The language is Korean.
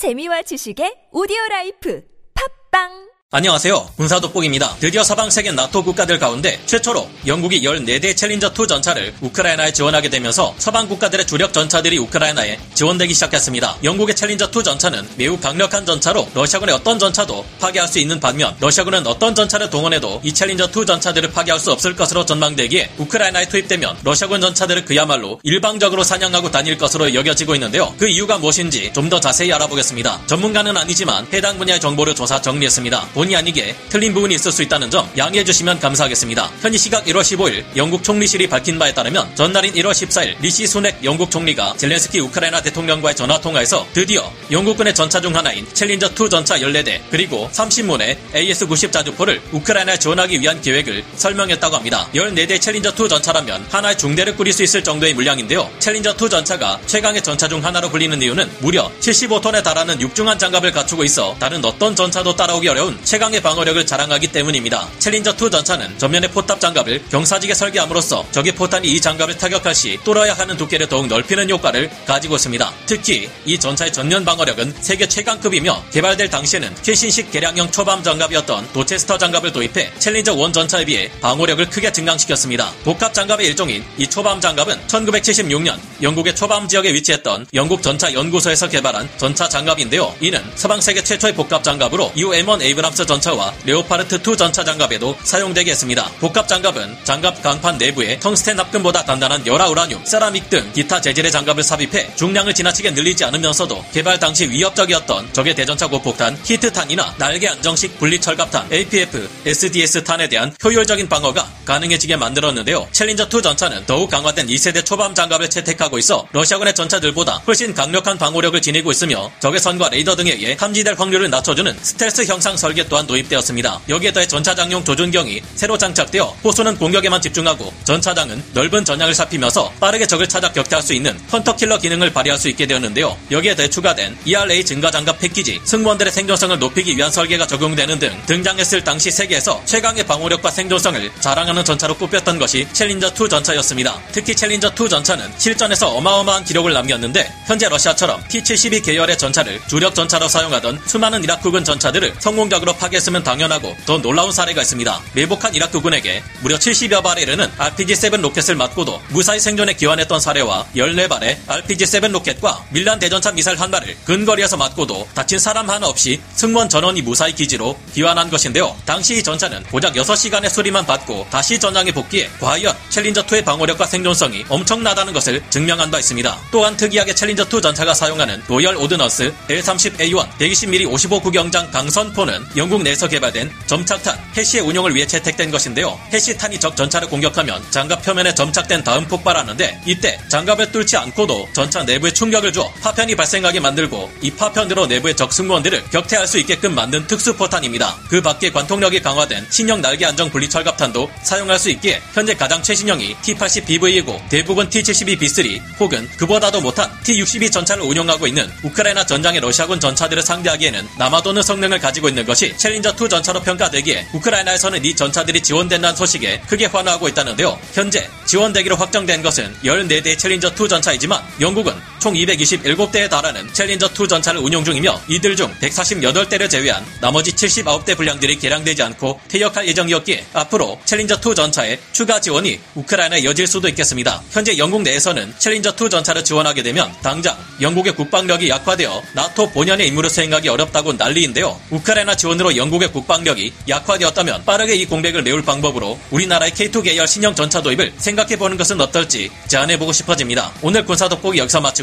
재미와 지식의 오디오 라이프. 팝빵 안녕하세요. 군사 돋보기입니다. 드디어 서방 세계 나토 국가들 가운데 최초로 영국이 14대 챌린저2 전차를 우크라이나에 지원하게 되면서 서방 국가들의 주력 전차들이 우크라이나에 지원되기 시작했습니다. 영국의 챌린저2 전차는 매우 강력한 전차로 러시아군의 어떤 전차도 파괴할 수 있는 반면 러시아군은 어떤 전차를 동원해도 이 챌린저2 전차들을 파괴할 수 없을 것으로 전망되기에 우크라이나에 투입되면 러시아군 전차들을 그야말로 일방적으로 사냥하고 다닐 것으로 여겨지고 있는데요. 그 이유가 무엇인지 좀 더 자세히 알아보겠습니다. 전문가는 아니지만 해당 분야의 정보를 조사 정리했습니다. 본의 아니게 틀린 부분이 있을 수 있다는 점 양해해 주시면 감사하겠습니다. 현지 시각 1월 15일 영국 총리실이 밝힌 바에 따르면 전날인 1월 14일 리시 수넥 영국 총리가 젤렌스키 우크라이나 대통령과의 전화 통화에서 드디어 영국군의 전차 중 하나인 챌린저2 전차 14대 그리고 30문의 AS-90 자주포를 우크라이나에 지원하기 위한 계획을 설명했다고 합니다. 14대 챌린저2 전차라면 하나의 중대를 꾸릴 수 있을 정도의 물량인데요. 챌린저2 전차가 최강의 전차 중 하나로 불리는 이유는 무려 75톤에 달하는 육중한 장갑을 갖추고 있어 다른 어떤 전차도 따라오기 어려운 최강의 방어력을 자랑하기 때문입니다. 챌린저2 전차는 전면의 포탑 장갑을 경사지게 설계함으로써 적의 포탄이 이 장갑을 타격할 시 뚫어야 하는 두께를 더욱 넓히는 효과를 가지고 있습니다. 특히 이 전차의 전면 방어력은 세계 최강급이며 개발될 당시에는 최신식 개량형 초밤 장갑이었던 도체스터 장갑을 도입해 챌린저 1 전차에 비해 방어력을 크게 증강시켰습니다. 복합 장갑의 일종인 이 초밤 장갑은 1976년 영국의 초밤 지역에 위치했던 영국 전차 연구소에서 개발한 전차 장갑인데요. 이는 서방 세계 최초의 복합 장갑으로 이후 M1 에이브람스 전차와 레오파르트2 전차 장갑에도 사용되게 했습니다. 복합 장갑은 장갑 강판 내부에 텅스텐 합금보다 단단한 열화 우라늄, 세라믹 등 기타 재질의 장갑을 삽입해 중량을 지나치게 늘리지 않으면서도 개발 당시 위협적이었던 적의 대전차 고폭탄, HEAT탄이나 날개 안정식 분리철갑탄, APFSDS탄에 대한 효율적인 방어가 가능해지게 만들었는데요. 챌린저2 전차는 더욱 강화된 2세대 초밤 장갑을 채택하고 있어 러시아군의 전차들보다 훨씬 강력한 방어력을 지니고 있으며 적외선과 레이더 등에 의해 탐지될 확률을 낮춰주는 스텔스 형상 설계 또한 도입되었습니다. 여기에 더해 전차장용 조준경이 새로 장착되어 포수는 공격에만 집중하고 전차장은 넓은 전황을 살피면서 빠르게 적을 찾아 격퇴할 수 있는 hunter-killer 기능을 발휘할 수 있게 되었는데요. 여기에 더해 추가된 ERA 증가 장갑 패키지, 승무원들의 생존성을 높이기 위한 설계가 적용되는 등 등장했을 당시 세계에서 최강의 방어력과 생존성을 자랑하는 전차로 꼽혔던 것이 챌린저2 전차였습니다. 특히 챌린저2 전차는 실전에서 어마어마한 기록을 남겼는데 현재 러시아처럼 T-72 계열의 전차를 주력 전차로 사용하던 수많은 이라크군 전차들을 성공적으로 파괴했음은 당연하고 더 놀라운 사례가 있습니다. 매복한 이라크군에게 무려 70여 발에 이르는 RPG-7 로켓을 맞고도 무사히 생존해 귀환했던 사례와 14발의 RPG-7 로켓과 밀란 대전차 미사일 한 발을 근거리에서 맞고도 다친 사람 하나 없이 승무원 전원이 무사히 기지로 귀환한 것인데요. 당시 이 전차는 고작 6시간의 수리만 받고 다시 전장에 복귀해 과연 챌린저2의 방어력과 생존성이 엄청나다는 것을 증명한 바 있습니다. 또한 특이하게 챌린저2 전차가 사용하는 로열 오드넌스 L30A1 120mm 55 구경장 강선포는 영국 내에서 개발된 점착탄 HESH의 운용을 위해 채택된 것인데요. HESH탄이 적 전차를 공격하면 장갑 표면에 점착된 다음 폭발하는데 이때 장갑을 뚫지 않고도 전차 내부에 충격을 주어 파편이 발생하게 만들고 이 파편으로 내부의 적 승무원들을 격퇴할 수 있게끔 만든 특수 포탄입니다. 그 밖에 관통력이 강화된 신형 날개 안정 분리 철갑탄도 사용할 수 있기에 현재 가장 최신형이 T-80BV이고 대부분 T-72B3 혹은 그보다도 못한 T-62 전차를 운용하고 있는 우크라이나 전장의 러시아군 전차들을 상대하기에는 남아도는 성능을 가지고 있는 것이 챌린저2 전차로 평가되기에 우크라이나에서는 이 전차들이 지원된다는 소식에 크게 환호하고 있다는데요. 현재 지원되기로 확정된 것은 14대의 챌린저2 전차이지만 영국은 총 227대에 달하는 챌린저2 전차를 운용 중이며 이들 중 148대를 제외한 나머지 79대 분량들이 개량되지 않고 퇴역할 예정이었기에 앞으로 챌린저2 전차의 추가 지원이 우크라이나에 이어질 수도 있겠습니다. 현재 영국 내에서는 챌린저2 전차를 지원하게 되면 당장 영국의 국방력이 약화되어 나토 본연의 임무를 수행하기 어렵다고 난리인데요. 우크라이나 지원으로 영국의 국방력이 약화되었다면 빠르게 이 공백을 메울 방법으로 우리나라의 K2 계열 신형 전차 도입을 생각해보는 것은 어떨지 제안해보고 싶어집니다. 오늘 군사 돋보기 여기서 마치